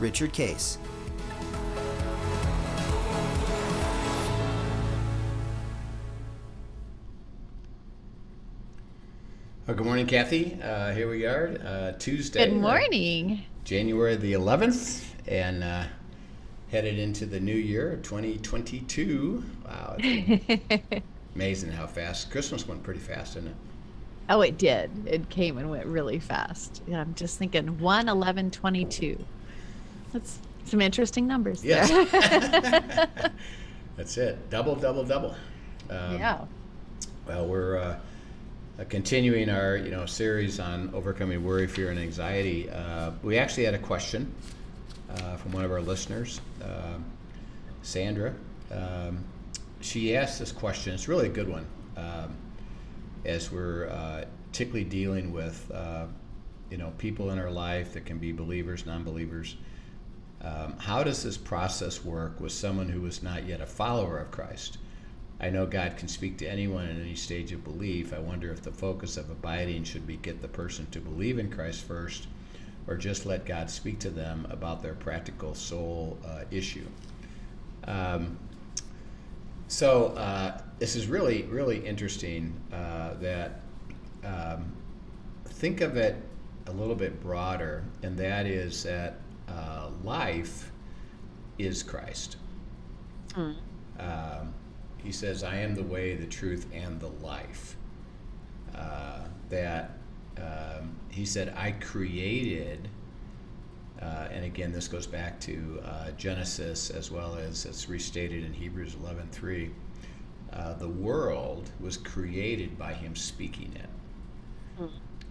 Richard Case. Well, good morning, Kathy. Uh, here we are, uh, Tuesday. Good morning. January the 11th, and uh, headed into the new year, 2022. Wow. amazing how fast. Christmas went pretty fast, didn't it? Oh, it did. It came and went really fast. Yeah, I'm just thinking 1 11 22. That's some interesting numbers Yes. there. That's it. Double, double, double. Um, yeah. Well, we're uh, uh, continuing our you know series on overcoming worry, fear, and anxiety. Uh, we actually had a question uh, from one of our listeners, um Sandra. Um, she asked this question. It's really a good one. Um, as we're uh, particularly dealing with uh, you know people in our life that can be believers, non-believers. Um, how does this process work with someone who is not yet a follower of Christ? I know God can speak to anyone in any stage of belief. I wonder if the focus of abiding should be get the person to believe in Christ first, or just let God speak to them about their practical soul uh, issue. Um, so uh, this is really, really interesting. Uh, that um, think of it a little bit broader, and that is that uh, life is Christ. Um, he says, "I am the way, the truth, and the life." Uh, that um, he said, "I created." Uh, and again, this goes back to uh, Genesis as well as it's restated in Hebrews 11:3. Uh, the world was created by Him speaking it.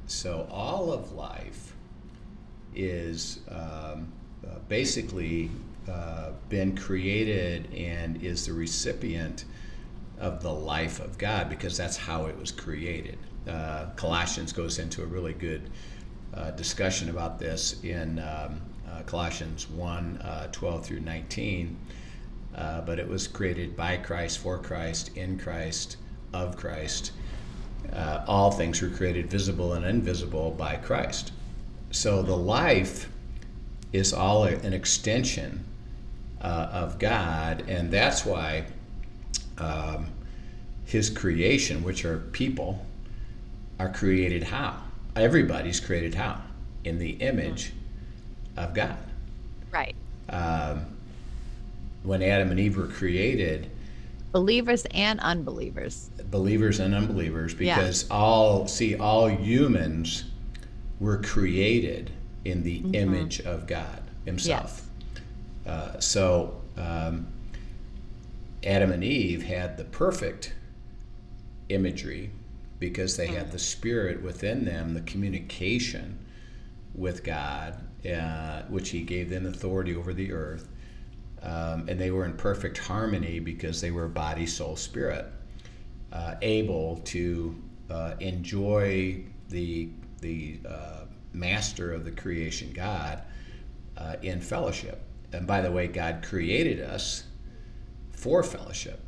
So all of life is um, uh, basically uh, been created and is the recipient of the life of God because that's how it was created. Uh, Colossians goes into a really good uh, discussion about this in um, uh, Colossians 1 uh, 12 through 19. Uh, but it was created by Christ, for Christ, in Christ, of Christ. All things were created visible and invisible by Christ. So the life is all a- an extension uh, of God, and that's why um, His creation, which are people, are created how? Everybody's created how? In the image of God. Right. Um, when Adam and Eve were created, Believers and unbelievers. believers and unbelievers, Yeah. because all see all humans were created in the image of God Himself. Uh, so um, Adam and Eve had the perfect imagery because they had the spirit within them, the communication with God, uh, which He gave them authority over the earth. Um, and they were in perfect harmony because they were body, soul, spirit, uh, able to uh, enjoy the the uh, master of the creation, God, uh, in fellowship. And by the way, God created us for fellowship.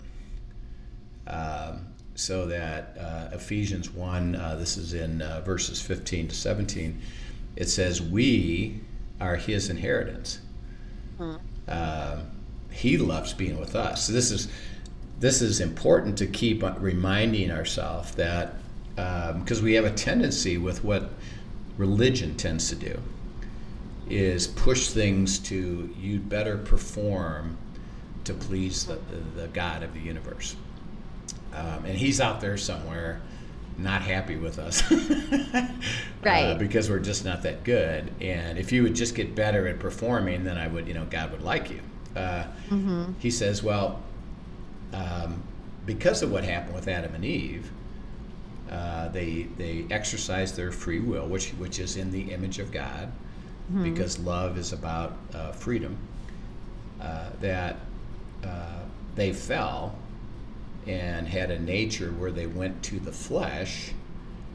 Um, so that uh, Ephesians 1, uh, this is in uh, verses 15 to 17, it says, We are his inheritance. Um, he loves being with us. So this is this is important to keep reminding ourselves that because we have a tendency with what religion tends to do is push things to you better perform to please the, the, the God of the universe. Um, and he's out there somewhere not happy with us. Right. Uh, because we're just not that good. And if you would just get better at performing, then I would, you know, God would like you. Uh, He says, well, um, because of what happened with Adam and Eve, uh, they they exercise their free will, which which is in the image of God. because love is about uh, freedom. Uh, that uh, they fell and had a nature where they went to the flesh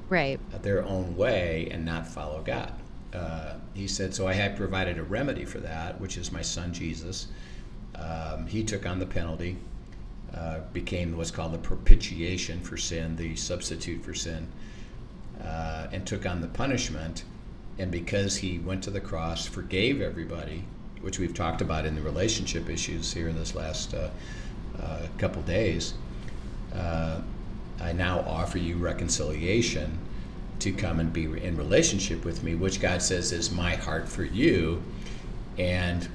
Right. their own way and not follow God. Uh, he said, So I have provided a remedy for that, which is my son Jesus. Um, he took on the penalty, uh, became what's called the propitiation for sin, the substitute for sin, uh, and took on the punishment. And because he went to the cross, forgave everybody, which we've talked about in the relationship issues here in this last uh, uh, couple days. Uh, I now offer you reconciliation to come and be in relationship with me, which God says is my heart for you. And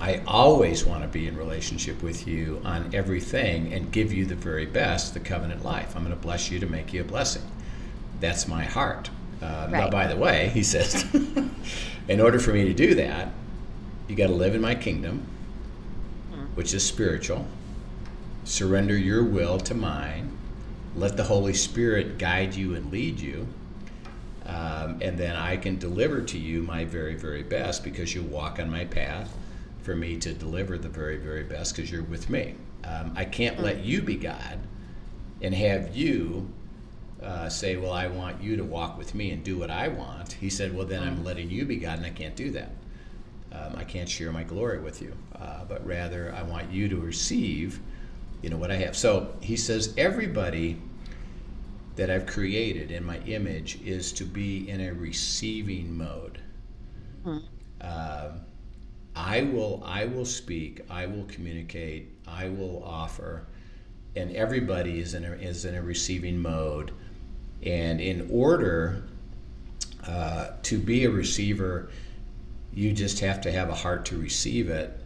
I always want to be in relationship with you on everything and give you the very best, the covenant life. I'm going to bless you to make you a blessing. That's my heart. Uh, Now, by the way, he says, in order for me to do that, you got to live in my kingdom, which is spiritual. Surrender your will to mine. Let the Holy Spirit guide you and lead you. Um, and then I can deliver to you my very, very best because you walk on my path for me to deliver the very, very best because you're with me. Um, I can't let you be God and have you uh, say, Well, I want you to walk with me and do what I want. He said, Well, then I'm letting you be God and I can't do that. Um, I can't share my glory with you, uh, but rather I want you to receive, you know, what I have. So he says, everybody that I've created in my image is to be in a receiving mode. Um, I will, I will speak, I will communicate, I will offer, and everybody is in a, is in a receiving mode. And in order uh, to be a receiver, you just have to have a heart to receive it.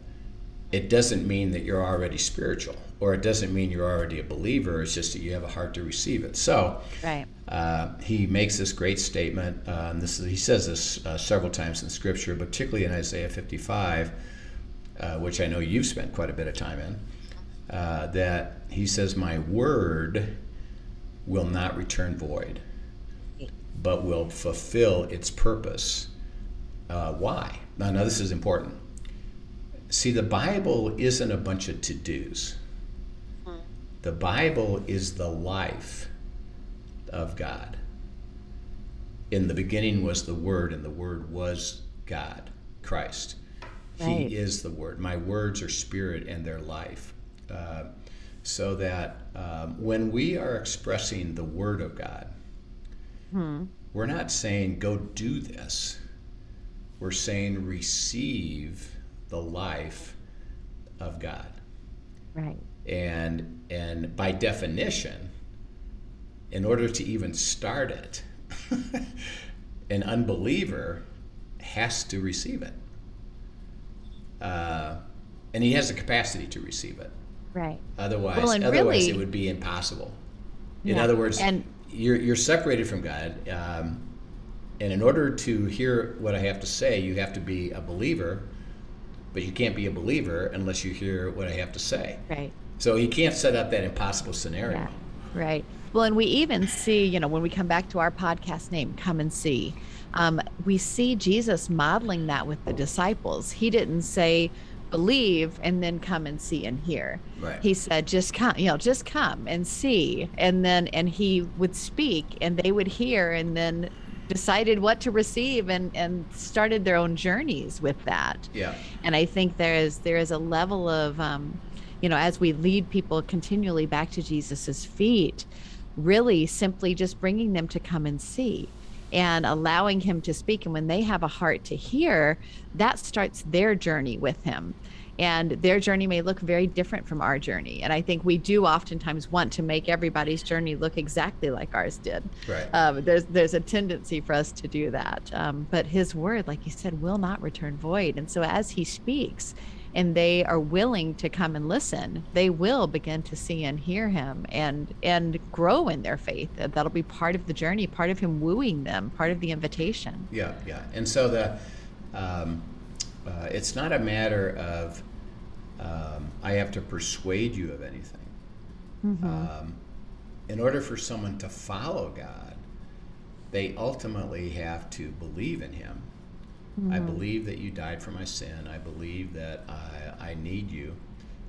It doesn't mean that you're already spiritual, or it doesn't mean you're already a believer. It's just that you have a heart to receive it. So, Right. uh, he makes this great statement. Uh, and this is, he says this uh, several times in Scripture, particularly in Isaiah 55, uh, which I know you've spent quite a bit of time in. Uh, that he says, "My word will not return void, but will fulfill its purpose." Uh, why? Now, now, this is important. See, the Bible isn't a bunch of to dos. The Bible is the life of God. In the beginning was the Word, and the Word was God, Christ. Right. He is the Word. My words are spirit and their life. Uh, so that um, when we are expressing the Word of God, we're not saying, go do this. We're saying, receive the life of God Right. And and by definition in order to even start it an unbeliever has to receive it. Uh, and he has the capacity to receive it. Right. otherwise Well, otherwise really- it would be impossible. In Yeah, other words and- you're, you're separated from god um, and in order to hear what i have to say you have to be a believer but you can't be a believer unless you hear what i have to say. Right. So he can't set up that impossible scenario. Yeah, right. Well, and we even see, you know, when we come back to our podcast name, Come and See, um, we see Jesus modeling that with the disciples. He didn't say, believe and then come and see and hear. Right. He said, just come, you know, just come and see. And then, and he would speak and they would hear and then decided what to receive and, and started their own journeys with that Yeah. and i think there is there is a level of um, you know as we lead people continually back to jesus's feet really simply just bringing them to come and see and allowing him to speak. And when they have a heart to hear that starts their journey with him. And their journey may look very different from our journey. And i think we do oftentimes want to make everybody's journey look exactly like ours did. Right. um, there's there's a tendency for us to do that. Um, but his word like you said will not return void. And so as he speaks and they are willing to come and listen they will begin to see and hear him and and grow in their faith That- that'll be part of the journey part of him wooing them part of the invitation Yeah. Yeah. And so the, um, uh, it's not a matter of um, I have to persuade you of anything. Um, in order for someone to follow God, they ultimately have to believe in Him Mm-hmm. I believe that you died for my sin. I believe that I, I need you.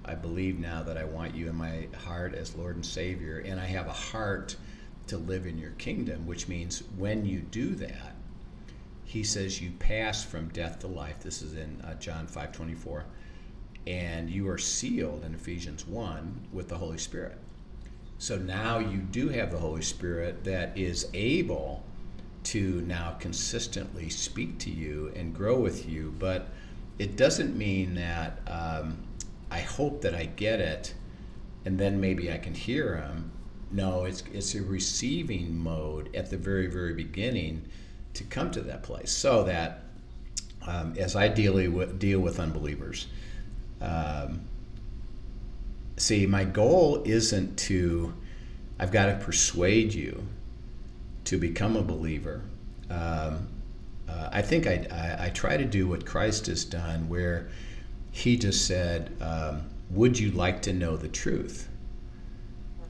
I believe now that I want you in my heart as Lord and Savior, and I have a heart to live in your kingdom, which means when you do that, he says you pass from death to life. This is in uh, John 5 24. And you are sealed in Ephesians 1 with the Holy Spirit. So now you do have the Holy Spirit that is able to now consistently speak to you and grow with you. But it doesn't mean that um, I hope that I get it and then maybe I can hear him. No, it's, it's a receiving mode at the very, very beginning to come to that place so that um, as I deal with, deal with unbelievers, um, see, my goal isn't to, I've got to persuade you to become a believer. Um, uh, I think I, I, I, try to do what Christ has done, where he just said, um, Would you like to know the truth?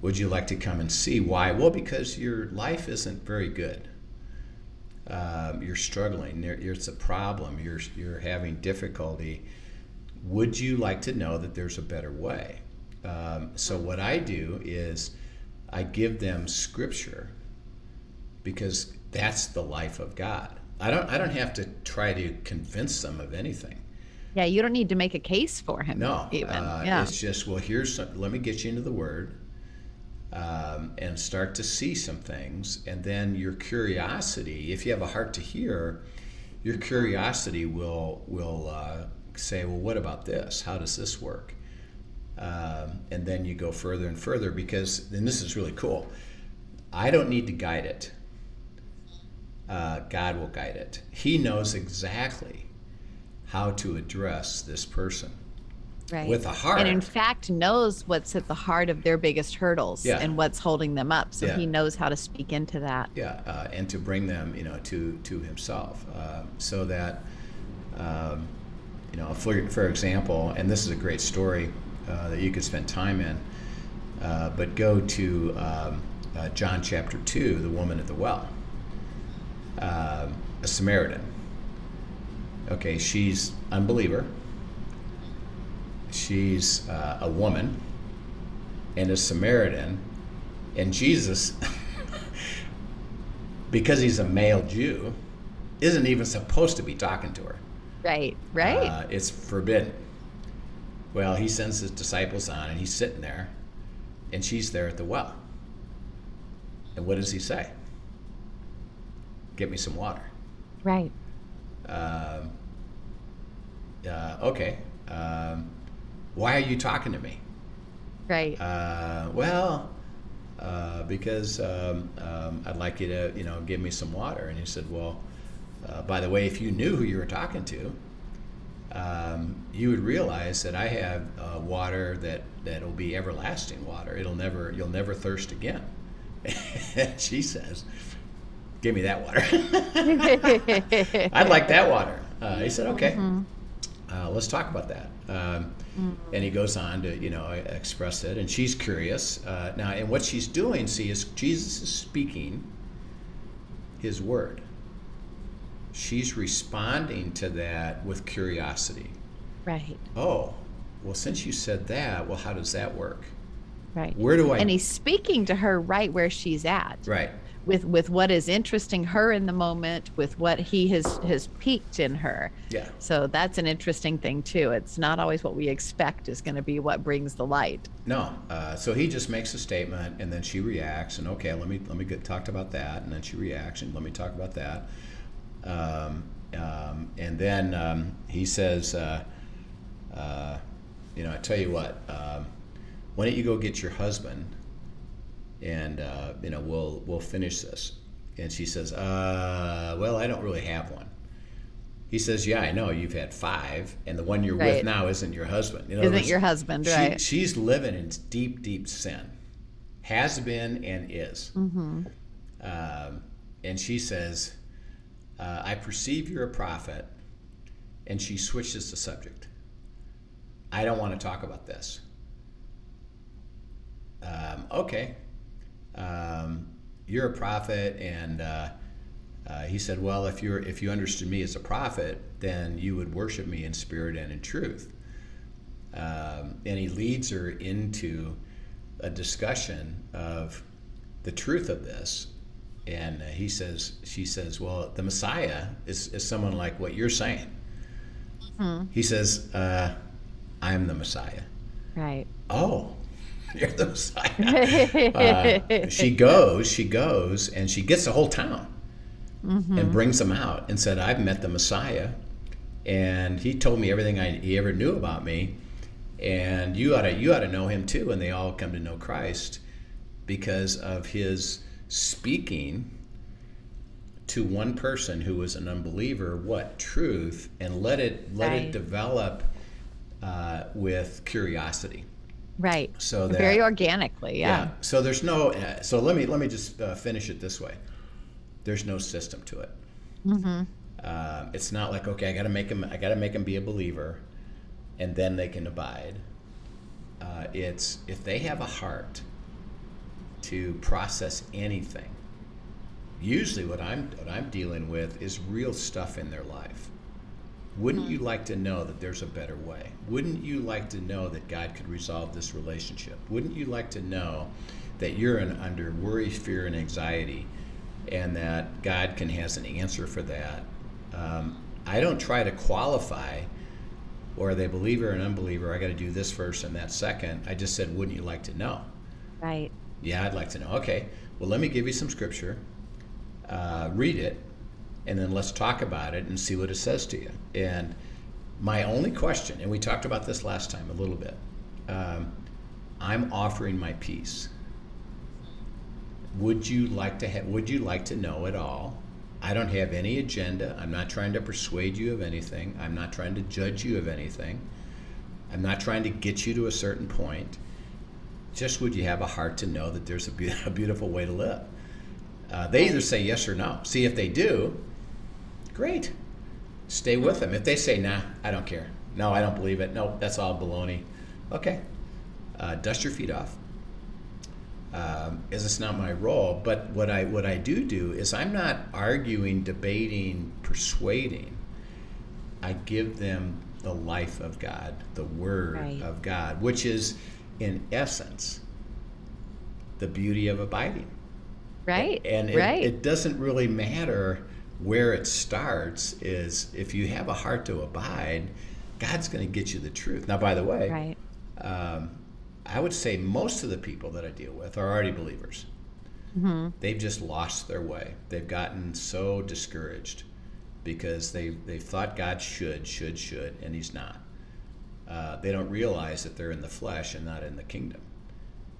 Would you like to come and see why? Well, because your life isn't very good. Um, you're struggling. it's a problem. You're, you're having difficulty. Would you like to know that there's a better way? Um, so, what I do is I give them scripture because that's the life of God. I don't, I don't have to try to convince them of anything. Yeah, you don't need to make a case for him. No, even. Uh, yeah. it's just well. Here's some, let me get you into the Word, um, and start to see some things, and then your curiosity. If you have a heart to hear, your curiosity will will uh, say, well, what about this? How does this work? Um, and then you go further and further because, and this is really cool. I don't need to guide it. Uh, God will guide it. He knows exactly how to address this person right. with a heart. And in fact, knows what's at the heart of their biggest hurdles yeah. and what's holding them up. So yeah. he knows how to speak into that. Yeah, uh, and to bring them, you know, to to himself, uh, so that, um, you know, for for example, and this is a great story uh, that you could spend time in, uh, but go to um, uh, John chapter two, the woman at the well, um, a Samaritan. Okay, she's unbeliever she's uh, a woman and a Samaritan, and Jesus, because he's a male Jew, isn't even supposed to be talking to her. Right, right. Uh, it's forbidden. Well, he sends his disciples on, and he's sitting there, and she's there at the well. And what does he say? Get me some water. Right. Um, uh, okay. Um, why are you talking to me? Right. Uh, well, uh, because um, um, I'd like you to, you know, give me some water. And he said, well, uh, by the way, if you knew who you were talking to, um, you would realize that I have uh, water that that'll be everlasting water. It'll never, you'll never thirst again. she says, "Give me that water. I'd like that water." Uh, he said, "Okay, mm-hmm. Uh, let's talk about that." Um, Mm-hmm. And he goes on to, you know, express it. And she's curious. Uh, now, and what she's doing, see, is Jesus is speaking his word. She's responding to that with curiosity. Right. Oh, well, since you said that, well, how does that work? Right. Where do I? And he's speaking to her right where she's at. Right with with what is interesting her in the moment with what he has has piqued in her. Yeah. So that's an interesting thing too. It's not always what we expect is going to be what brings the light. No uh, so he just makes a statement and then she reacts and okay let me let me get talked about that and then she reacts and let me talk about that. Um, um, and then um, he says uh, uh, you know i tell you what um, why don't you go get your husband and uh, you know we'll we'll finish this. And she says uh, well i don't really have one. He says yeah i know you've had five and the one you're right. with now isn't your husband. You know, isn't your husband she, right. she's living in deep deep sin has been and is. Mm-hmm. um, and she says uh, i perceive you're a prophet and she switches the subject. I don't want to talk about this. Um, okay um, you're a prophet and uh, Uh, he said, "Well, if you're if you understood me as a prophet, then you would worship me in spirit and in truth." Um, and he leads her into a discussion of the truth of this. And he says, she says, well, the Messiah is, is someone like what you're saying. Mm-hmm. He says, uh, I'm the Messiah. Right. Oh, you're the Messiah. uh, she goes, she goes, and she gets the whole town mm-hmm. and brings them out and said, I've met the Messiah. And he told me everything I, he ever knew about me and you ought to you ought to know him too and they all come to know christ because of his speaking to one person who was an unbeliever what truth and let it let right. it develop uh, with curiosity right so that, very organically yeah. yeah. so there's no uh, so let me let me just uh, finish it this way there's no system to it mm-hmm. Uh, it's not like okay i gotta make them. i gotta make them be a believer and then they can abide. Uh, it's if they have a heart to process anything. Usually, what I'm what I'm dealing with is real stuff in their life. Wouldn't mm-hmm. you like to know that there's a better way? Wouldn't you like to know that God could resolve this relationship? Wouldn't you like to know that you're in, under worry, fear, and anxiety, and that God can has an answer for that? Um, I don't try to qualify or are they believer or an unbeliever? I got to do this first and that second. I just said, wouldn't you like to know? Right. Yeah, I'd like to know. Okay, well, let me give you some scripture, uh, read it, and then let's talk about it and see what it says to you. And my only question, and we talked about this last time a little bit, um, I'm offering my peace. Would you like to? Would you like to know it all? I don't have any agenda. I'm not trying to persuade you of anything. I'm not trying to judge you of anything. I'm not trying to get you to a certain point. Just would you have a heart to know that there's a, be- a beautiful way to live? Uh, they either say yes or no. See, if they do, great. Stay with them. If they say, nah, I don't care. No, I don't believe it. No, that's all baloney. Okay. Uh, dust your feet off um, as it's not my role. But what I what I do do is I'm not arguing, debating, persuading. I give them the life of God, the Word right. of God, which is in essence the beauty of abiding. Right. And it, right. it doesn't really matter where it starts. Is if you have a heart to abide, God's going to get you the truth. Now, by the way, right. Um, I would say most of the people that I deal with are already believers. Mm-hmm. They've just lost their way. They've gotten so discouraged because they they thought God should, should, should, and He's not. Uh, they don't realize that they're in the flesh and not in the kingdom.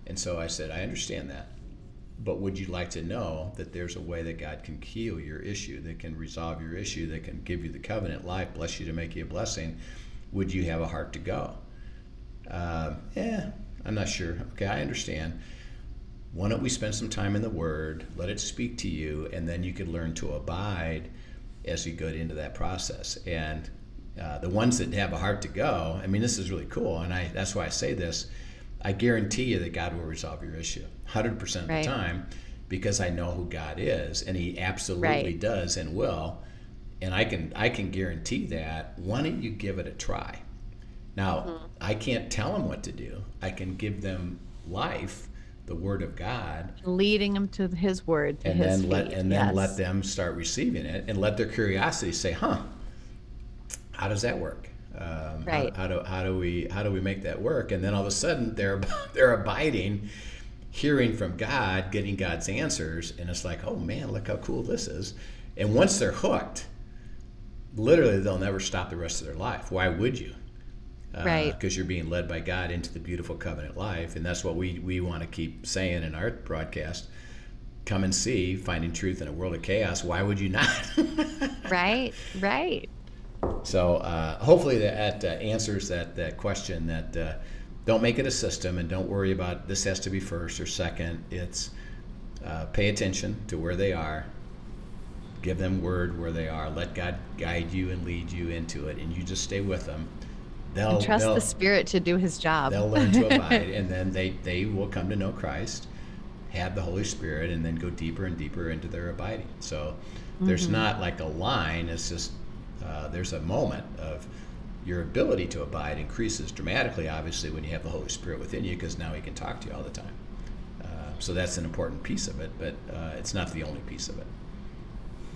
And so I said, I understand that, but would you like to know that there's a way that God can heal your issue, that can resolve your issue, that can give you the covenant life, bless you to make you a blessing? Would you have a heart to go? Uh, yeah, I'm not sure. Okay, I understand. Why don't we spend some time in the Word, let it speak to you, and then you can learn to abide as you go into that process. And uh, the ones that have a heart to go, I mean, this is really cool, and I that's why I say this. I guarantee you that God will resolve your issue 100% of right. the time because I know who God is, and He absolutely right. does and will. And I can I can guarantee that. Why don't you give it a try? Now, mm-hmm. I can't tell them what to do. I can give them life, the Word of God, leading them to His Word, to and His then feet. let and then yes. let them start receiving it, and let their curiosity say, "Huh, how does that work? Um, right. How, how, do how do we how do we make that work?" And then all of a sudden, they're they're abiding, hearing from God, getting God's answers, and it's like, "Oh man, look how cool this is!" And once they're hooked, literally, they'll never stop the rest of their life. Why would you? uh, right because you're being led by god into the beautiful covenant life and that's what we we want to keep saying in our broadcast come and see finding truth in a world of chaos why would you not right right so uh, hopefully that uh, answers that that question that uh, don't make it a system and don't worry about this has to be first or second it's uh, pay attention to where they are give them word where they are let god guide you and lead you into it and you just stay with them they'll and trust they'll, the Spirit to do His job. They'll learn to abide, and then they they will come to know Christ, have the Holy Spirit, and then go deeper and deeper into their abiding. So, There's not like a line. It's just uh, there's a moment of your ability to abide increases dramatically, obviously, when you have the Holy Spirit within you, because now He can talk to you all the time. Uh, so that's an important piece of it, but uh, it's not the only piece of it.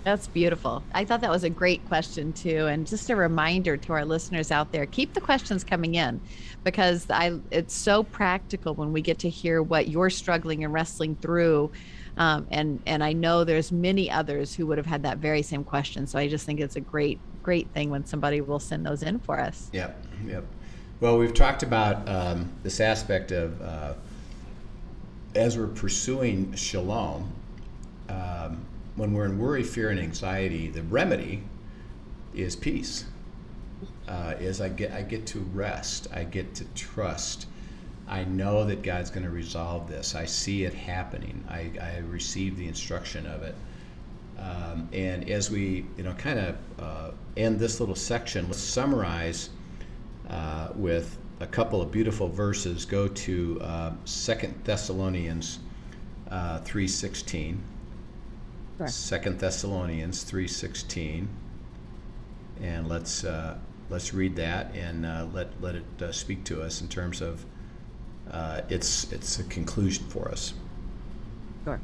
That's beautiful. I thought that was a great question too, and just a reminder to our listeners out there: keep the questions coming in, because I it's so practical when we get to hear what you're struggling and wrestling through, um, and and I know there's many others who would have had that very same question. So I just think it's a great great thing when somebody will send those in for us. Yep, yep. Well, we've talked about um, this aspect of uh, as we're pursuing shalom. Um, when we're in worry, fear, and anxiety, the remedy is peace. Uh, is I get I get to rest. I get to trust. I know that God's going to resolve this. I see it happening. I, I receive the instruction of it. Um, and as we you know kind of uh, end this little section, let's summarize uh, with a couple of beautiful verses. Go to uh, Second Thessalonians uh, three sixteen. Second Thessalonians three sixteen, and let's uh, let's read that and uh, let let it uh, speak to us in terms of uh, its its a conclusion for us. Sure.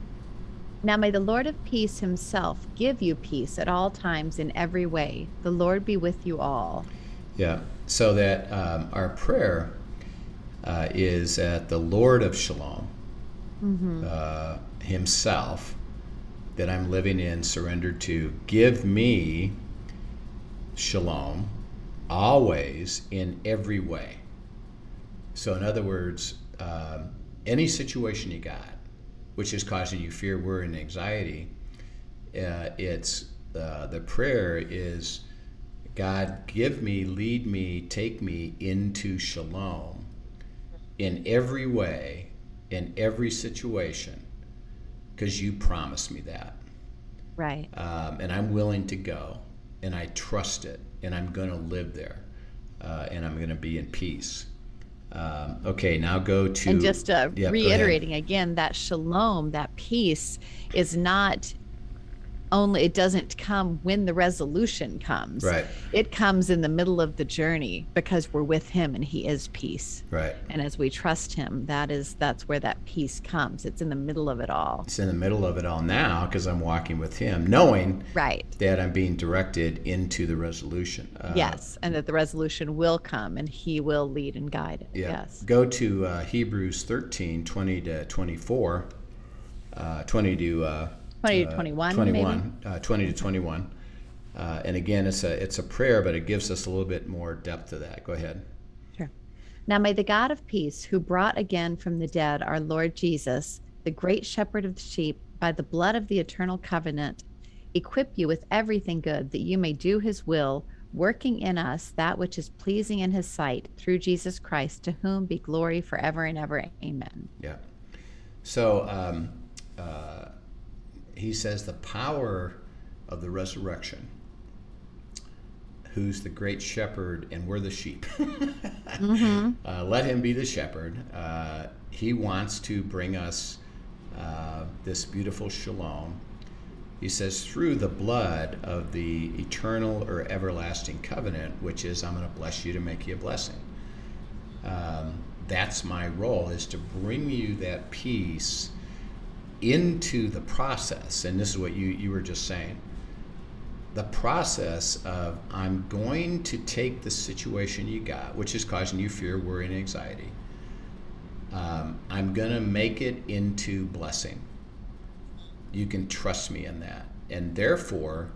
Now may the Lord of peace himself give you peace at all times in every way. The Lord be with you all. Yeah. So that um, our prayer uh, is that the Lord of Shalom uh, Himself that I'm living in, surrendered to, give me shalom always in every way. So, in other words, um, any situation you got, which is causing you fear, worry, and anxiety, uh, it's uh, the prayer is God, give me, lead me, take me into shalom in every way, in every situation, because you promised me that. Right. Um, and I'm willing to go, and I trust it, and I'm going to live there, uh, and I'm going to be in peace. Um, okay, now go to. and just uh, Yeah, reiterating again that shalom that peace is not only it doesn't come when the resolution comes Right. it comes in the middle of the journey because we're with him and he is peace Right. and as we trust him that is that's where that peace comes it's in the middle of it all It's in the middle of it all now because I'm walking with Him, knowing right that I'm being directed into the resolution. Uh, yes and that the resolution will come and he will lead and guide it Yeah. yes Go to uh, Hebrews 13, 20 to 24, uh, 20 to uh, 20 to uh, 21 21 uh, 20 to 21. Uh, and again, it's a it's a prayer, but it gives us a little bit more depth to that. Go ahead. Sure. Now may the God of peace, who brought again from the dead our Lord Jesus, the great shepherd of the sheep, by the blood of the eternal covenant, equip you with everything good that you may do his will, working in us that which is pleasing in his sight, through Jesus Christ, to whom be glory forever and ever. Amen. Yeah. So um, uh, he says the power of the resurrection, who's the great shepherd, and we're the sheep. uh, let him be the shepherd. Uh, he wants to bring us uh, this beautiful shalom. He says, through the blood of the eternal or everlasting covenant, which is, I'm going to bless you to make you a blessing um, that's my role is to bring you that peace into the process and this is what you, you were just saying the process of i'm going to take the situation you got which is causing you fear worry and anxiety. Um, i'm going to make it into blessing. You can trust me in that. And therefore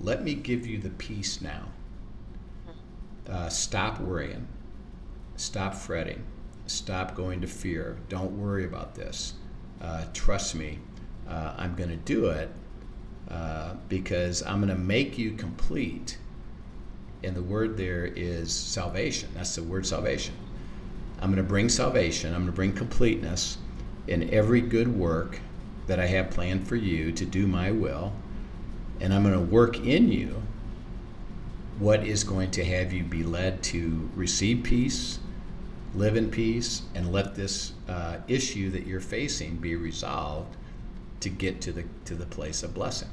let me give you the peace now. Uh, stop worrying. Stop fretting. Stop going to fear. Don't worry about this uh, trust me uh, i'm going to do it uh, because i'm going to make you complete. And the word there is salvation. That's the word salvation. I'm going to bring salvation. I'm going to bring completeness in every good work that i have planned for you to do my will. And i'm going to work in you what is going to have you be led to receive peace, live in peace, and let this uh, issue that you're facing be resolved to get to the to the place of blessing.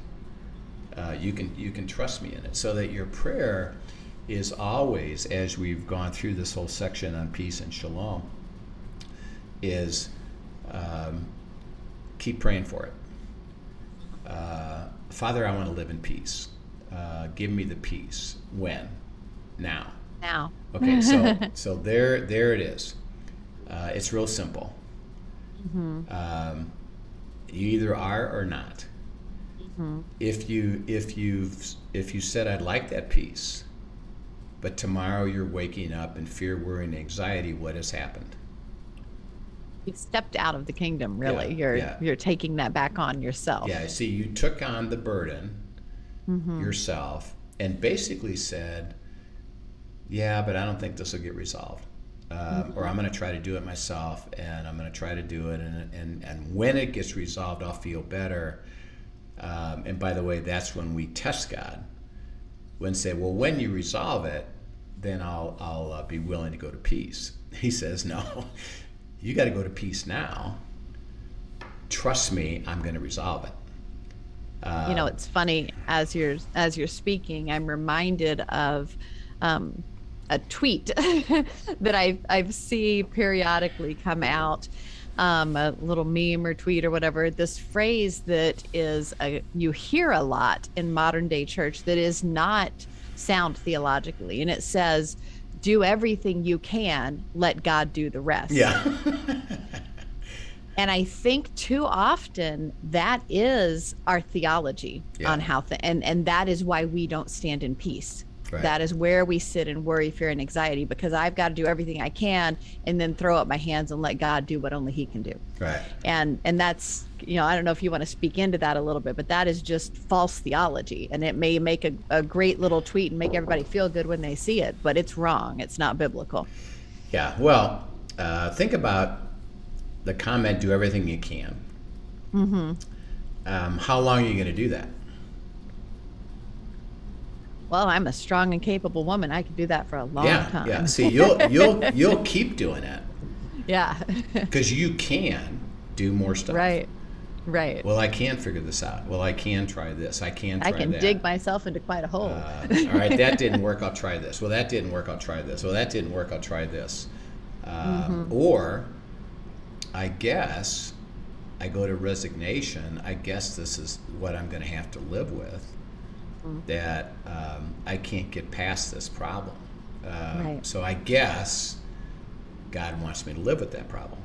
uh, you can you can trust me in it. So that your prayer is always, as we've gone through this whole section on peace and shalom, is um, keep praying for it. Uh, Father, I want to live in peace. Uh, give me the peace. When? Now. Now. Okay, so so there there it is. Uh, it's real simple. Mm-hmm. Um, you either are or not. If you if you've if you said I'd like that peace, but tomorrow you're waking up in fear, worry, and anxiety, what has happened? You've stepped out of the kingdom, really. Yeah, you're yeah. you're taking that back on yourself. Yeah, see, you took on the burden yourself and basically said, "Yeah, but I don't think this will get resolved." Um, Or I'm going to try to do it myself, and I'm going to try to do it, and, and and when it gets resolved, I'll feel better. Um, and by the way, that's when we test God. When say, "Well, when you resolve it, then I'll I'll uh, be willing to go to peace." He says, "No, you got to go to peace now. Trust me, I'm going to resolve it." you know it's funny as you're as you're speaking i'm reminded of um, a tweet that i i see periodically come out um, a little meme or tweet or whatever this phrase that is a, you hear a lot in modern day church that is not sound theologically and it says do everything you can let god do the rest Yeah. and I think too often that is our theology Yeah. on how, th- and and that is why we don't stand in peace. Right. That is where we sit in worry, fear, and anxiety because I've got to do everything I can and then throw up my hands and let God do what only He can do. right. And and that's you know I don't know if you want to speak into that a little bit, but that is just false theology, and it may make a, a great little tweet and make everybody feel good when they see it, but it's wrong. It's not biblical. Yeah. Well, uh, think about the comment do everything you can. Mm-hmm. Um, how long are you going to do that? Well, I'm a strong and capable woman. I could do that for a long yeah. time. Yeah. See, you'll you'll you'll keep doing it Yeah. because you can do more stuff. right. Right. Well, I can figure this out. Well, I can try this. I can try I can that. dig myself into quite a hole. Uh, all right, that didn't work. I'll try this. Well, that didn't work. I'll try this. Well, that didn't work. I'll try this. Um, Or, I guess, I go to resignation. I guess this is what I'm going to have to live with. That um, I can't get past this problem. Uh, Right. So I guess God wants me to live with that problem.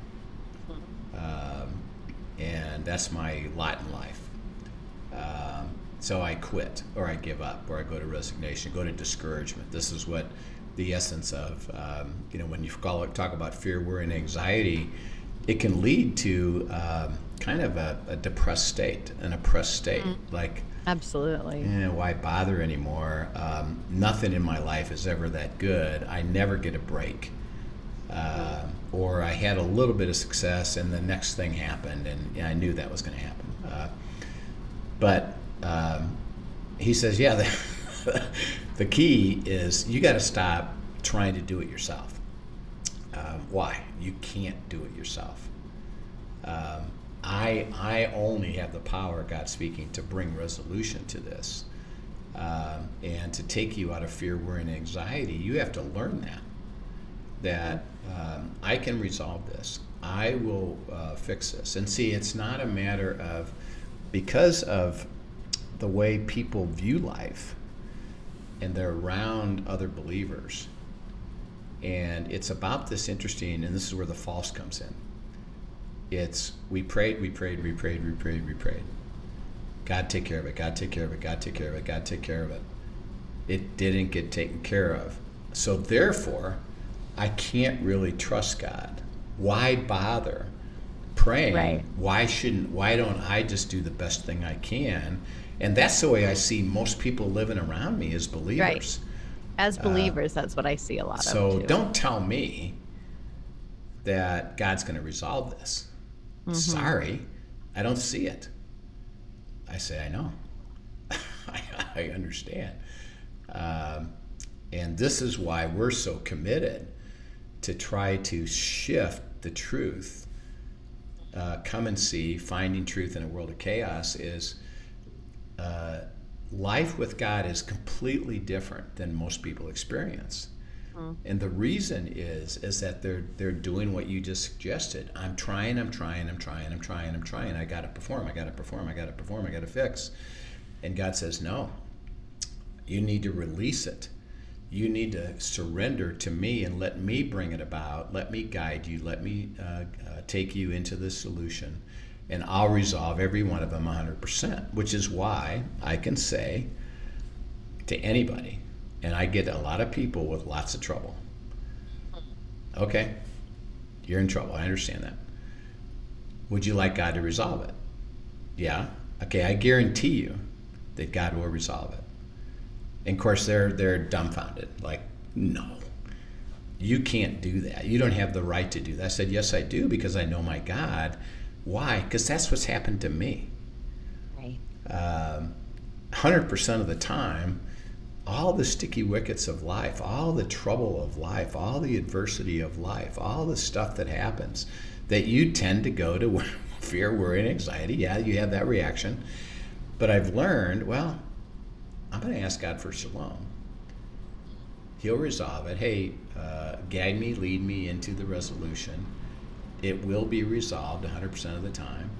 Um, and that's my lot in life. Um, so I quit, or I give up, or I go to resignation, go to discouragement. This is what the essence of, um, you know, when you call it, talk about fear, worry, and anxiety, it can lead to um, kind of a, a depressed state, an oppressed state. Like, Absolutely. eh, why bother anymore? Um, nothing in my life is ever that good. I never get a break. Uh, or I had a little bit of success and the next thing happened and I knew that was going to happen. Uh, but um, he says, yeah, the, the key is you got to stop trying to do it yourself. Um, why? You can't do it yourself. Um, I, I only have the power, God speaking, to bring resolution to this um, and to take you out of fear, worry, and anxiety. You have to learn that. That um, I can resolve this. I will uh, fix this. And see, it's not a matter of, because of the way people view life and they're around other believers. And it's about this interesting, and this is where the false comes in. It's we prayed, we prayed, we prayed, we prayed, we prayed. God take care of it, God take care of it, God take care of it, God take care of it. It didn't get taken care of. So therefore, I can't really trust God. Why bother praying? Right. Why shouldn't why don't I just do the best thing I can? And that's the way I see most people living around me as believers. As believers, that's what I see a lot Uh, So of. Too. don't tell me that God's going to resolve this. Mm-hmm. Sorry, I don't see it. I say, I know. I, I understand. Um, and this is why we're so committed to try to shift the truth. Uh, come and see, finding truth in a world of chaos is uh, life with God is completely different than most people experience. And the reason is is that they're they're doing what you just suggested. I'm trying, I'm trying, I'm trying, I'm trying, I'm trying. I got to perform. I got to perform. I got to perform. I got to fix. And God says, "No. You need to release it. You need to surrender to me and let me bring it about. Let me guide you. Let me uh, uh, take you into the solution, and I'll resolve every one of them 100%. Which is why I can say to anybody, and I get a lot of people with lots of trouble. Okay, you're in trouble. I understand that. Would you like God to resolve it? Yeah. Okay, I guarantee you that God will resolve it. And of course, they're they're dumbfounded. Like, no, you can't do that. You don't have the right to do that. I said, yes, I do because I know my God. Why? Because that's what's happened to me. Right. Um, 100% of the time, all the sticky wickets of life, all the trouble of life, all the adversity of life, all the stuff that happens that you tend to go to fear, worry, and anxiety. Yeah, you have that reaction. But I've learned, well, I'm going to ask God for shalom. He'll resolve it. Hey, uh, guide me, lead me into the resolution. It will be resolved 100% of the time.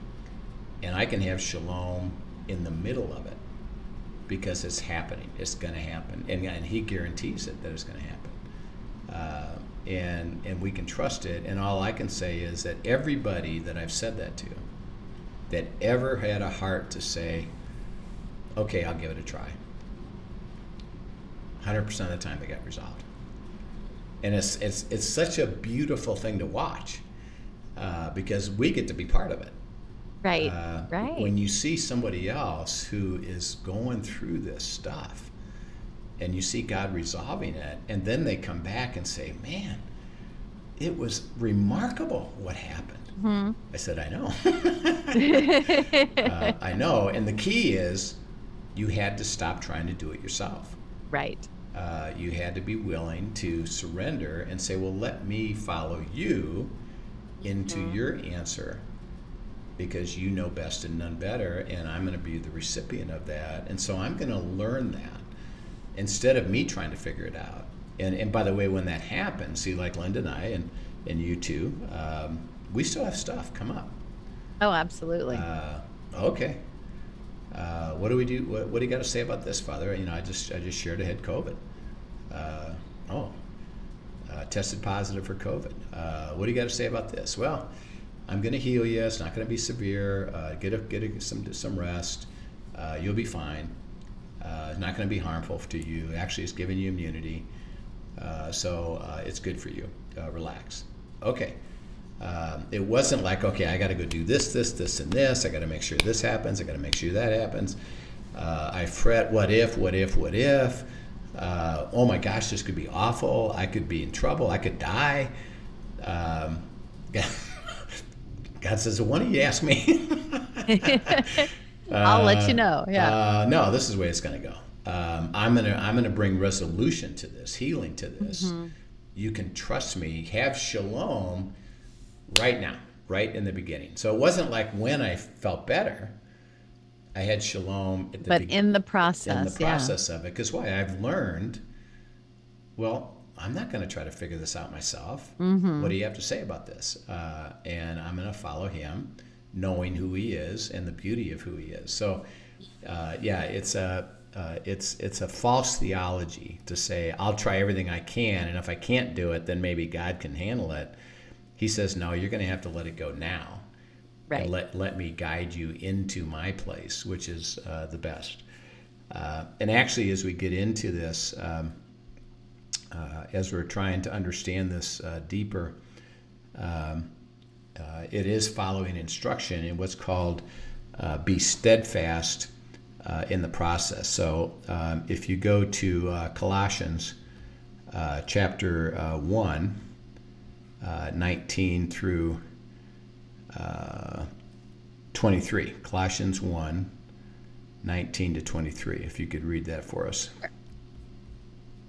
And I can have shalom in the middle of it because it's happening. It's going to happen. And, and He guarantees it that it's going to happen. Uh, and, and we can trust it. And all I can say is that everybody that I've said that to, that ever had a heart to say, okay, I'll give it a try. 100% of the time they got resolved. And it's, it's, it's such a beautiful thing to watch uh, because we get to be part of it. Right. Uh, right. When you see somebody else who is going through this stuff and you see God resolving it, and then they come back and say, man, it was remarkable what happened. Mhm. I said, I know. uh, I know. And the key is you had to stop trying to do it yourself. right. Uh, you had to be willing to surrender and say, well, let me follow you into your answer because you know best and none better, and I'm going to be the recipient of that. And so I'm going to learn that instead of me trying to figure it out. And, and by the way, when that happens, see, like Linda and I, and, and you too, um, we still have stuff come up. Oh, absolutely. Uh, okay. Uh, what do we do? What, what do you got to say about this, Father? You know, I just I just shared I had COVID. Uh, oh, uh, tested positive for COVID. Uh, what do you got to say about this? Well, I'm going to heal you. It's not going to be severe. Uh, get a, get a, some some rest. Uh, you'll be fine. Uh, it's not going to be harmful to you. Actually, it's giving you immunity. Uh, so uh, it's good for you. Uh, relax. Okay. Um, it wasn't like, okay, I got to go do this, this, this, and this. I got to make sure this happens. I got to make sure that happens. I fret, what if, what if, what if? Oh my gosh, this could be awful. I could be in trouble. I could die. Um, God says, why don't you ask me? I'll let you know. Yeah. Uh, no, this is the way it's going to go. Um, I'm gonna I'm gonna bring resolution to this, healing to this. Mm-hmm. You can trust me. Have shalom right now, right in the beginning. So it wasn't like when I felt better. I had shalom at the but be- in the process, in the process of it. Because why? I've learned. Well, I'm not going to try to figure this out myself. Mm-hmm. What do you have to say about this? Uh, and I'm going to follow him, knowing who he is and the beauty of who he is. So, uh, yeah, it's a uh, it's it's a false theology to say I'll try everything I can, and if I can't do it, then maybe God can handle it. He says, no, you're going to have to let it go now. Right. and let, let me guide you into my place, which is uh, the best. Uh, and actually, as we get into this, um, uh, as we're trying to understand this uh, deeper, um, uh, it is following instruction in what's called uh, be steadfast uh, in the process. So um, if you go to Colossians chapter uh, 1, uh, 19 through uh, 23, Colossians 1, 19 to 23, if you could read that for us.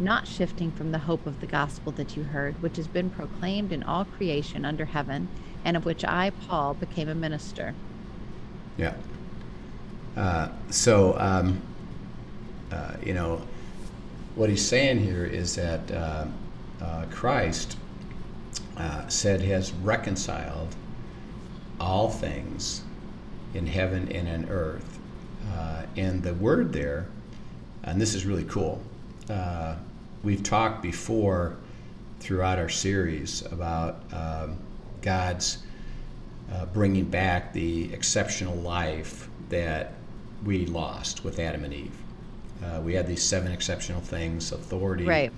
not shifting from the hope of the gospel that you heard, which has been proclaimed in all creation under heaven, and of which I, Paul, became a minister. Yeah. Uh, so, um, uh, you know, what he's saying here is that uh, uh Christ uh, said has reconciled all things in heaven and in earth. Uh, and the word there, and this is really cool, we've talked before throughout our series about um, God's uh, bringing back the exceptional life that we lost with Adam and Eve. Uh, we had these seven exceptional things authority, right.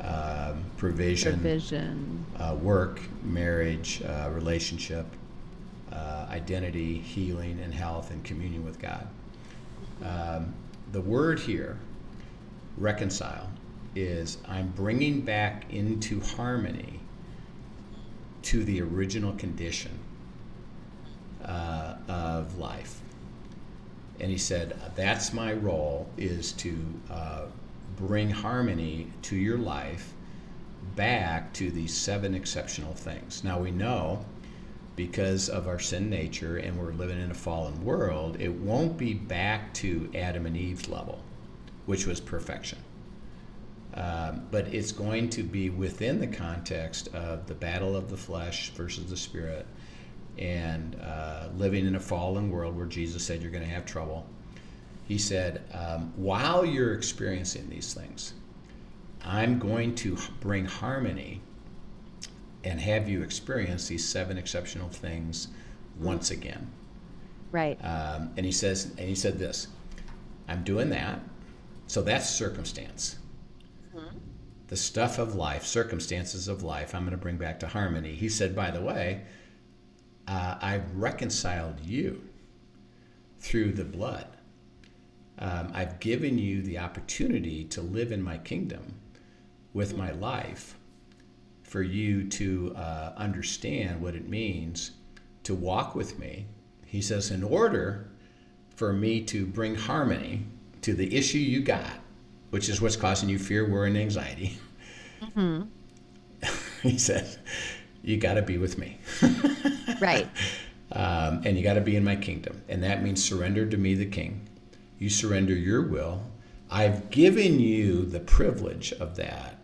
um, provision, provision. Uh, work, marriage, uh, relationship, uh, identity, healing, and health, and communion with God. Um, the word here, reconcile, is I'm bringing back into harmony to the original condition uh, of life. And he said, That's my role, is to uh, bring harmony to your life back to these seven exceptional things. Now we know because of our sin nature and we're living in a fallen world, it won't be back to Adam and Eve's level, which was perfection. Um, but it's going to be within the context of the battle of the flesh versus the spirit and uh, living in a fallen world where Jesus said you're going to have trouble. He said, um, while you're experiencing these things, I'm going to bring harmony and have you experience these seven exceptional things once again. Right. Um, and he says, and he said this, I'm doing that. So that's circumstance the stuff of life, circumstances of life, I'm going to bring back to harmony. He said, by the way, uh, I've reconciled you through the blood. Um, I've given you the opportunity to live in my kingdom with my life for you to uh, understand what it means to walk with me. He says, in order for me to bring harmony to the issue you got, which is what's causing you fear, worry, and anxiety. Mm-hmm. he said, You got to be with me. right. Um, and you got to be in my kingdom. And that means surrender to me, the king. You surrender your will. I've given you the privilege of that.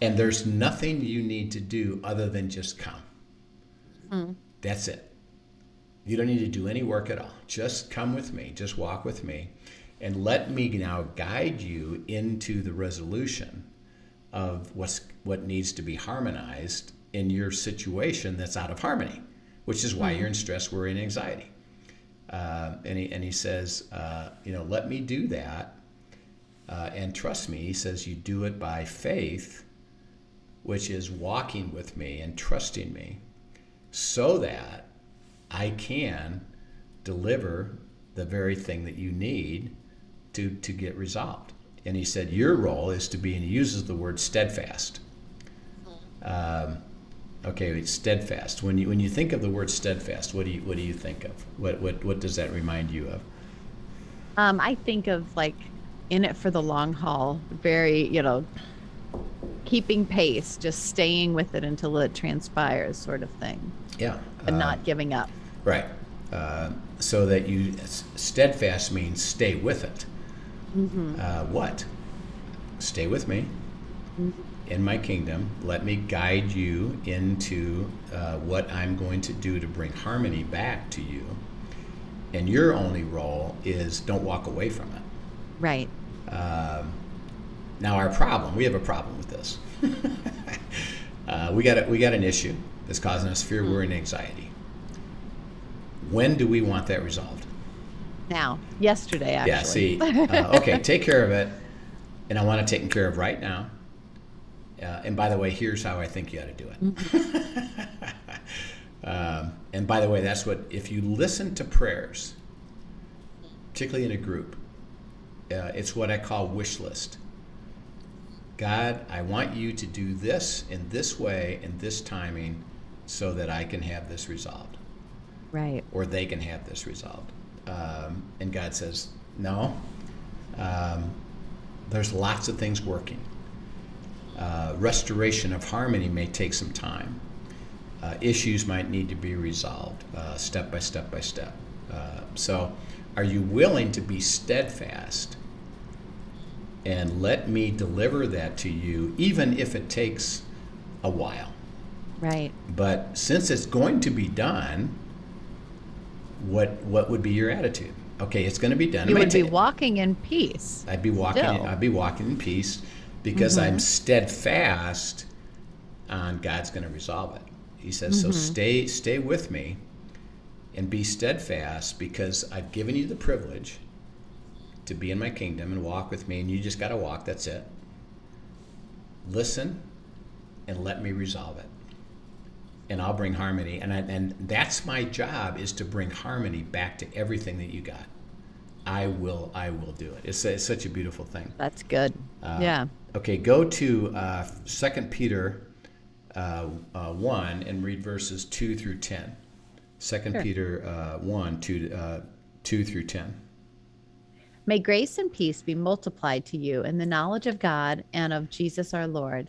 And there's nothing you need to do other than just come. Mm. That's it. You don't need to do any work at all. Just come with me. Just walk with me and let me now guide you into the resolution of what's what needs to be harmonized in your situation that's out of harmony, which is why mm-hmm. you're in stress, worry, and anxiety. Uh, and he and he says, uh, you know, let me do that, uh, and trust me. He says you do it by faith, which is walking with me and trusting me, so that I can deliver the very thing that you need to, to get resolved. And he said, Your role is to be, and he uses the word steadfast. Um, okay, it's steadfast. When you, when you think of the word steadfast, what do you, what do you think of? What, what, what does that remind you of? Um, I think of like in it for the long haul, very, you know, keeping pace, just staying with it until it transpires, sort of thing. Yeah. But uh, not giving up. Right. Uh, so that you, steadfast means stay with it. Mm-hmm. Uh, what? Stay with me mm-hmm. in my kingdom. Let me guide you into uh, what I'm going to do to bring harmony back to you. And your only role is don't walk away from it. Right. Um, now our problem, we have a problem with this. uh, we got a, we got an issue that's causing us fear, worry, and anxiety. When do we want that resolved? Now. Yesterday, actually. Yeah. See. Uh, okay. Take care of it, and I want it taken care of right now. Uh, and by the way, here's how I think you ought to do it. Mm-hmm. um, and by the way, that's what if you listen to prayers, particularly in a group, uh, it's what I call wish list. God, I want you to do this in this way, in this timing, so that I can have this resolved. Right. Or they can have this resolved. Um, and God says, no. Um, there's lots of things working. Uh, restoration of harmony may take some time. Uh, issues might need to be resolved uh, step by step by step. Uh, so, are you willing to be steadfast and let me deliver that to you, even if it takes a while? Right. But since it's going to be done, what what would be your attitude? Okay, it's going to be done. You would be walking in peace. I'd be walking. Still. I'd be walking in peace because I'm mm-hmm. steadfast on God's going to resolve it. He says, "So mm-hmm. stay, stay with me, and be steadfast because I've given you the privilege to be in my kingdom and walk with me, and you just got to walk. That's it. Listen, and let me resolve it." And I'll bring harmony, and I, and that's my job is to bring harmony back to everything that you got. I will, I will do it. It's, it's such a beautiful thing. That's good. Uh, yeah. Okay, go to uh, Peter uh, uh, 1 and read verses 2 through 10. 2 Peter uh, 1, 2, uh, 2 through 10. May grace and peace be multiplied to you in the knowledge of God and of Jesus our Lord.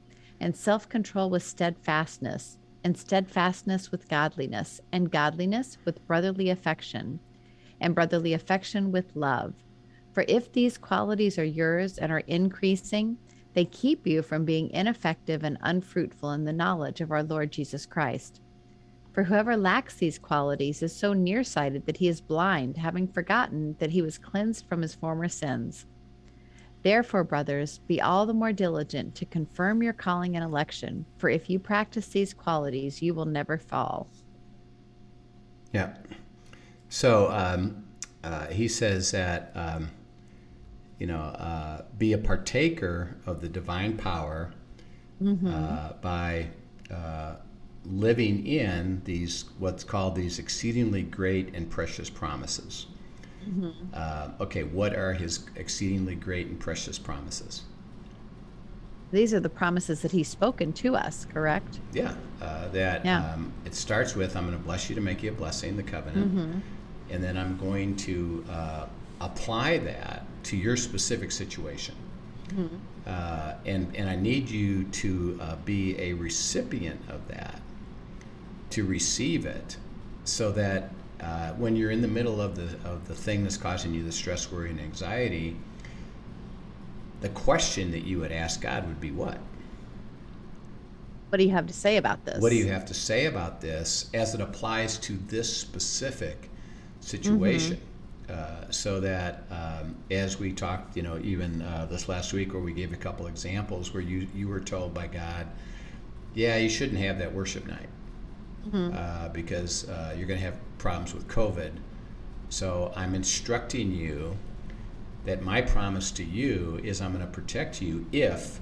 and self control with steadfastness, and steadfastness with godliness, and godliness with brotherly affection, and brotherly affection with love. For if these qualities are yours and are increasing, they keep you from being ineffective and unfruitful in the knowledge of our Lord Jesus Christ. For whoever lacks these qualities is so nearsighted that he is blind, having forgotten that he was cleansed from his former sins. Therefore, brothers, be all the more diligent to confirm your calling and election, for if you practice these qualities, you will never fall. Yeah. So um, uh, he says that, um, you know, uh, be a partaker of the divine power uh, by uh, living in these, what's called these exceedingly great and precious promises. Uh, okay, what are his exceedingly great and precious promises? These are the promises that he's spoken to us, correct? Yeah, uh, that Yeah. Um, it starts with I'm going to bless you to make you a blessing, the covenant, and then I'm going to uh, apply that to your specific situation. Uh, and, and I need you to uh, be a recipient of that, to receive it, so that uh, when you're in the middle of the, of the thing that's causing you the stress, worry, and anxiety, the question that you would ask God would be what? What do you have to say about this? What do you have to say about this as it applies to this specific situation? Uh, so that um, as we talked, you know, even uh, this last week where we gave a couple examples where you, you were told by God, yeah, you shouldn't have that worship night uh, because uh, you're going to have problems with COVID. So I'm instructing you that my promise to you is I'm going to protect you if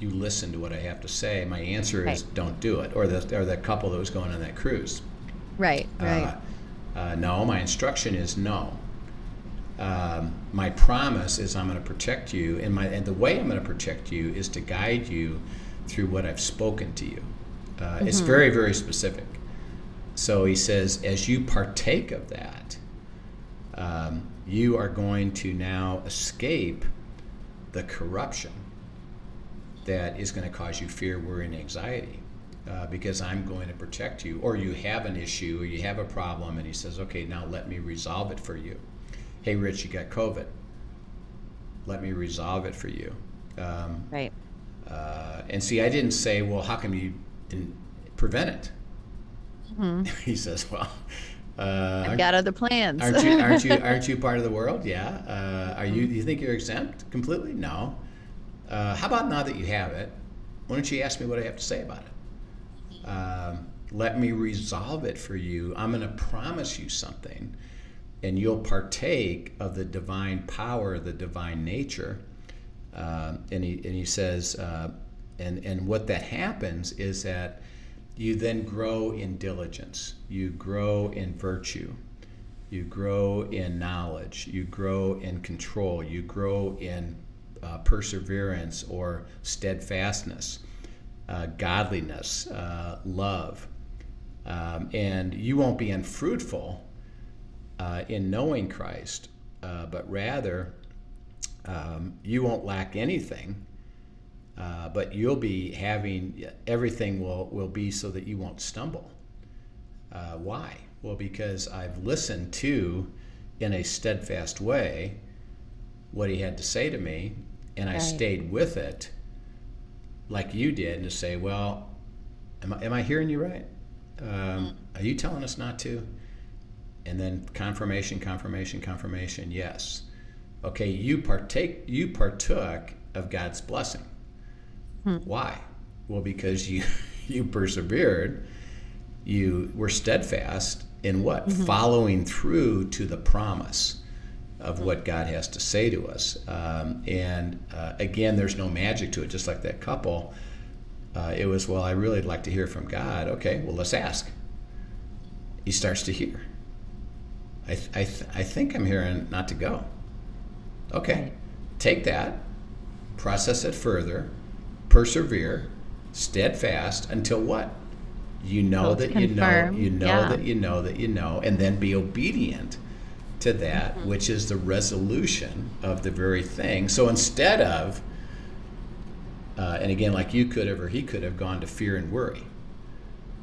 you listen to what I have to say. My answer is Right. don't do it. Or the or the couple that was going on that cruise. Right, right. Uh, uh, no, my instruction is no. Um, my promise is I'm going to protect you, and my and the way I'm going to protect you is to guide you through what I've spoken to you. Uh, It's very very specific. So he says, as you partake of that, um, you are going to now escape the corruption that is going to cause you fear, worry, and anxiety. Uh, because I'm going to protect you, or you have an issue, or you have a problem, and he says, "Okay, now let me resolve it for you." Hey, Rich, you got COVID. Let me resolve it for you. Um, right. uh, and see, I didn't say, "Well, how come you didn't prevent it?" he says, "Well, Uh, I've got other plans. aren't you? Aren't you? Aren't you part of the world? Yeah. Uh, are you? Do you think you're exempt completely? No. Uh, how about now that you have it? Why don't you ask me what I have to say about it? Um, let me resolve it for you. I'm going to promise you something, and you'll partake of the divine power, the divine nature. Uh, and he and he says, uh, and and what that happens is that you then grow in diligence, you grow in virtue, you grow in knowledge, you grow in control, you grow in uh, perseverance or steadfastness, uh, godliness, uh, love. Um, and you won't be unfruitful uh, in knowing Christ, uh, but rather um, you won't lack anything uh, but you'll be having everything will, will be so that you won't stumble. Uh, why? Well, because I've listened to, in a steadfast way, what he had to say to me, and I right. stayed with it like you did to say, well, am I, am I hearing you right? Um, are you telling us not to? And then confirmation, confirmation, confirmation, yes. Okay, you partake, you partook of God's blessing. Hmm. Why? Well, because you you persevered, you were steadfast in what? Mm-hmm. Following through to the promise of what God has to say to us. Um, and uh, again, there's no magic to it, just like that couple. Uh, it was, well, I really like to hear from God. Okay, well, let's ask. He starts to hear. I, th- I, th- I think I'm hearing not to go. Okay, take that, process it further, persevere, steadfast until what? You know that you know, you know yeah. that you know that you know, and then be obedient to that, mm-hmm. which is the resolution of the very thing. So instead of, uh, and again, like you could have or he could have gone to fear and worry.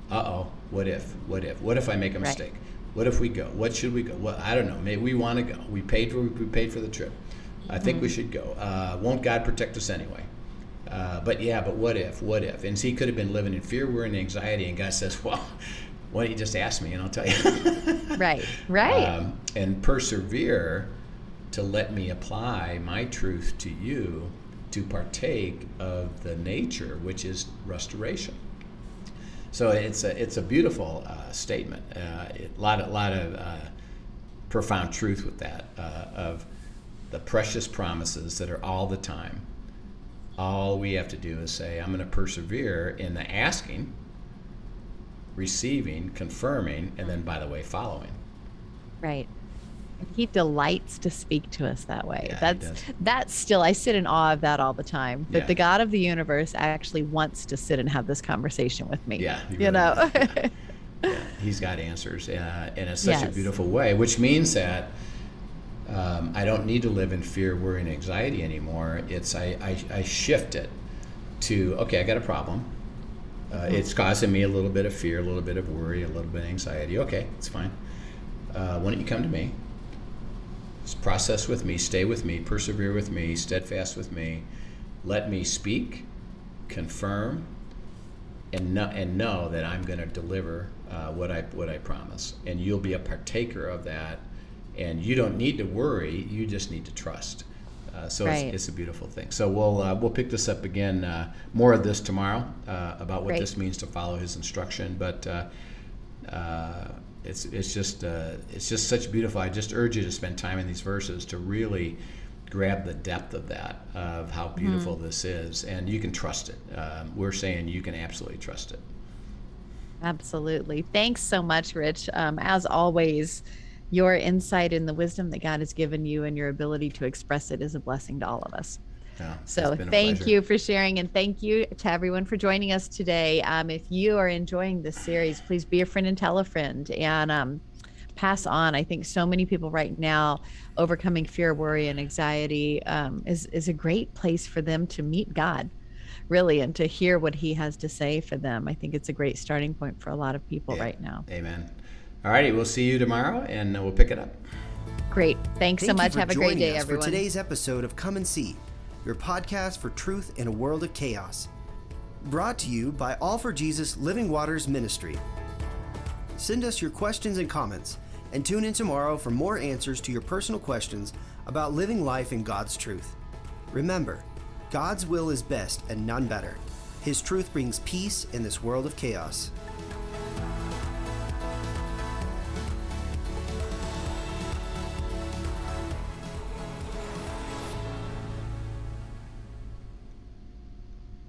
Uh oh, what if? What if? What if I make a mistake? Right. What if we go? What should we go? Well, I don't know. Maybe we want to go. We paid for we paid for the trip. I think mm-hmm. we should go. Uh, won't God protect us anyway? Uh, but yeah, but what if? What if? And so he could have been living in fear, worry, and anxiety. And God says, well, why don't you just ask me and I'll tell you? right, right. Um, and persevere to let me apply my truth to you to partake of the nature, which is restoration. So it's a, it's a beautiful uh, statement. Uh, a lot, a lot of uh, profound truth with that uh, of the precious promises that are all the time all we have to do is say, I'm going to persevere in the asking, receiving, confirming, and then, by the way, following. Right. He delights to speak to us that way. Yeah, that's that's still I sit in awe of that all the time. That yeah. the God of the universe actually wants to sit and have this conversation with me. Yeah, you really know. yeah. He's got answers uh, in a, such yes. a beautiful way, which means that um, I don't need to live in fear, worry, and anxiety anymore. It's I, I, I shift it to okay, I got a problem. Uh, mm-hmm. It's causing me a little bit of fear, a little bit of worry, a little bit of anxiety. Okay, it's fine. Uh, why don't you come to me? Just process with me, stay with me, persevere with me, steadfast with me. Let me speak, confirm, and know, and know that I'm going to deliver uh, what I what I promise, and you'll be a partaker of that and you don't need to worry you just need to trust. Uh, so right. it's, it's, a beautiful thing. So we'll uh, we'll pick this up again uh, more of this tomorrow uh, about what this means to follow his instruction. But uh, uh, it's it's just it's just such beautiful. I just urge you to spend time in these verses to really grab the depth of that of how mm-hmm. beautiful mm-hmm. this is. And you can trust it. Um, we're saying you can absolutely trust it. Absolutely. Thanks so much rich. Um, as always your insight and the wisdom that God has given you and your ability to express it is a blessing to all of us. Yeah, so thank pleasure. you for sharing and thank you to everyone for joining us today. Um, if you are enjoying this series, please be a friend and tell a friend and um, pass on. I think so many people right now overcoming fear, worry, and anxiety um, is is a great place for them to meet God, really, and to hear what He has to say for them. I think it's a great starting point for a lot of people yeah. right now. Amen. All righty, we'll see you tomorrow and uh, we'll pick it up. Great. Thanks Thank so much. Have a great day, everyone. For today's episode of Come and See, your podcast for truth in a world of chaos. Brought to you by All for Jesus Living Waters Ministry. Send us your questions and comments, and tune in tomorrow for more answers to your personal questions about living life in God's truth. Remember, God's will is best and none better. His truth brings peace in this world of chaos.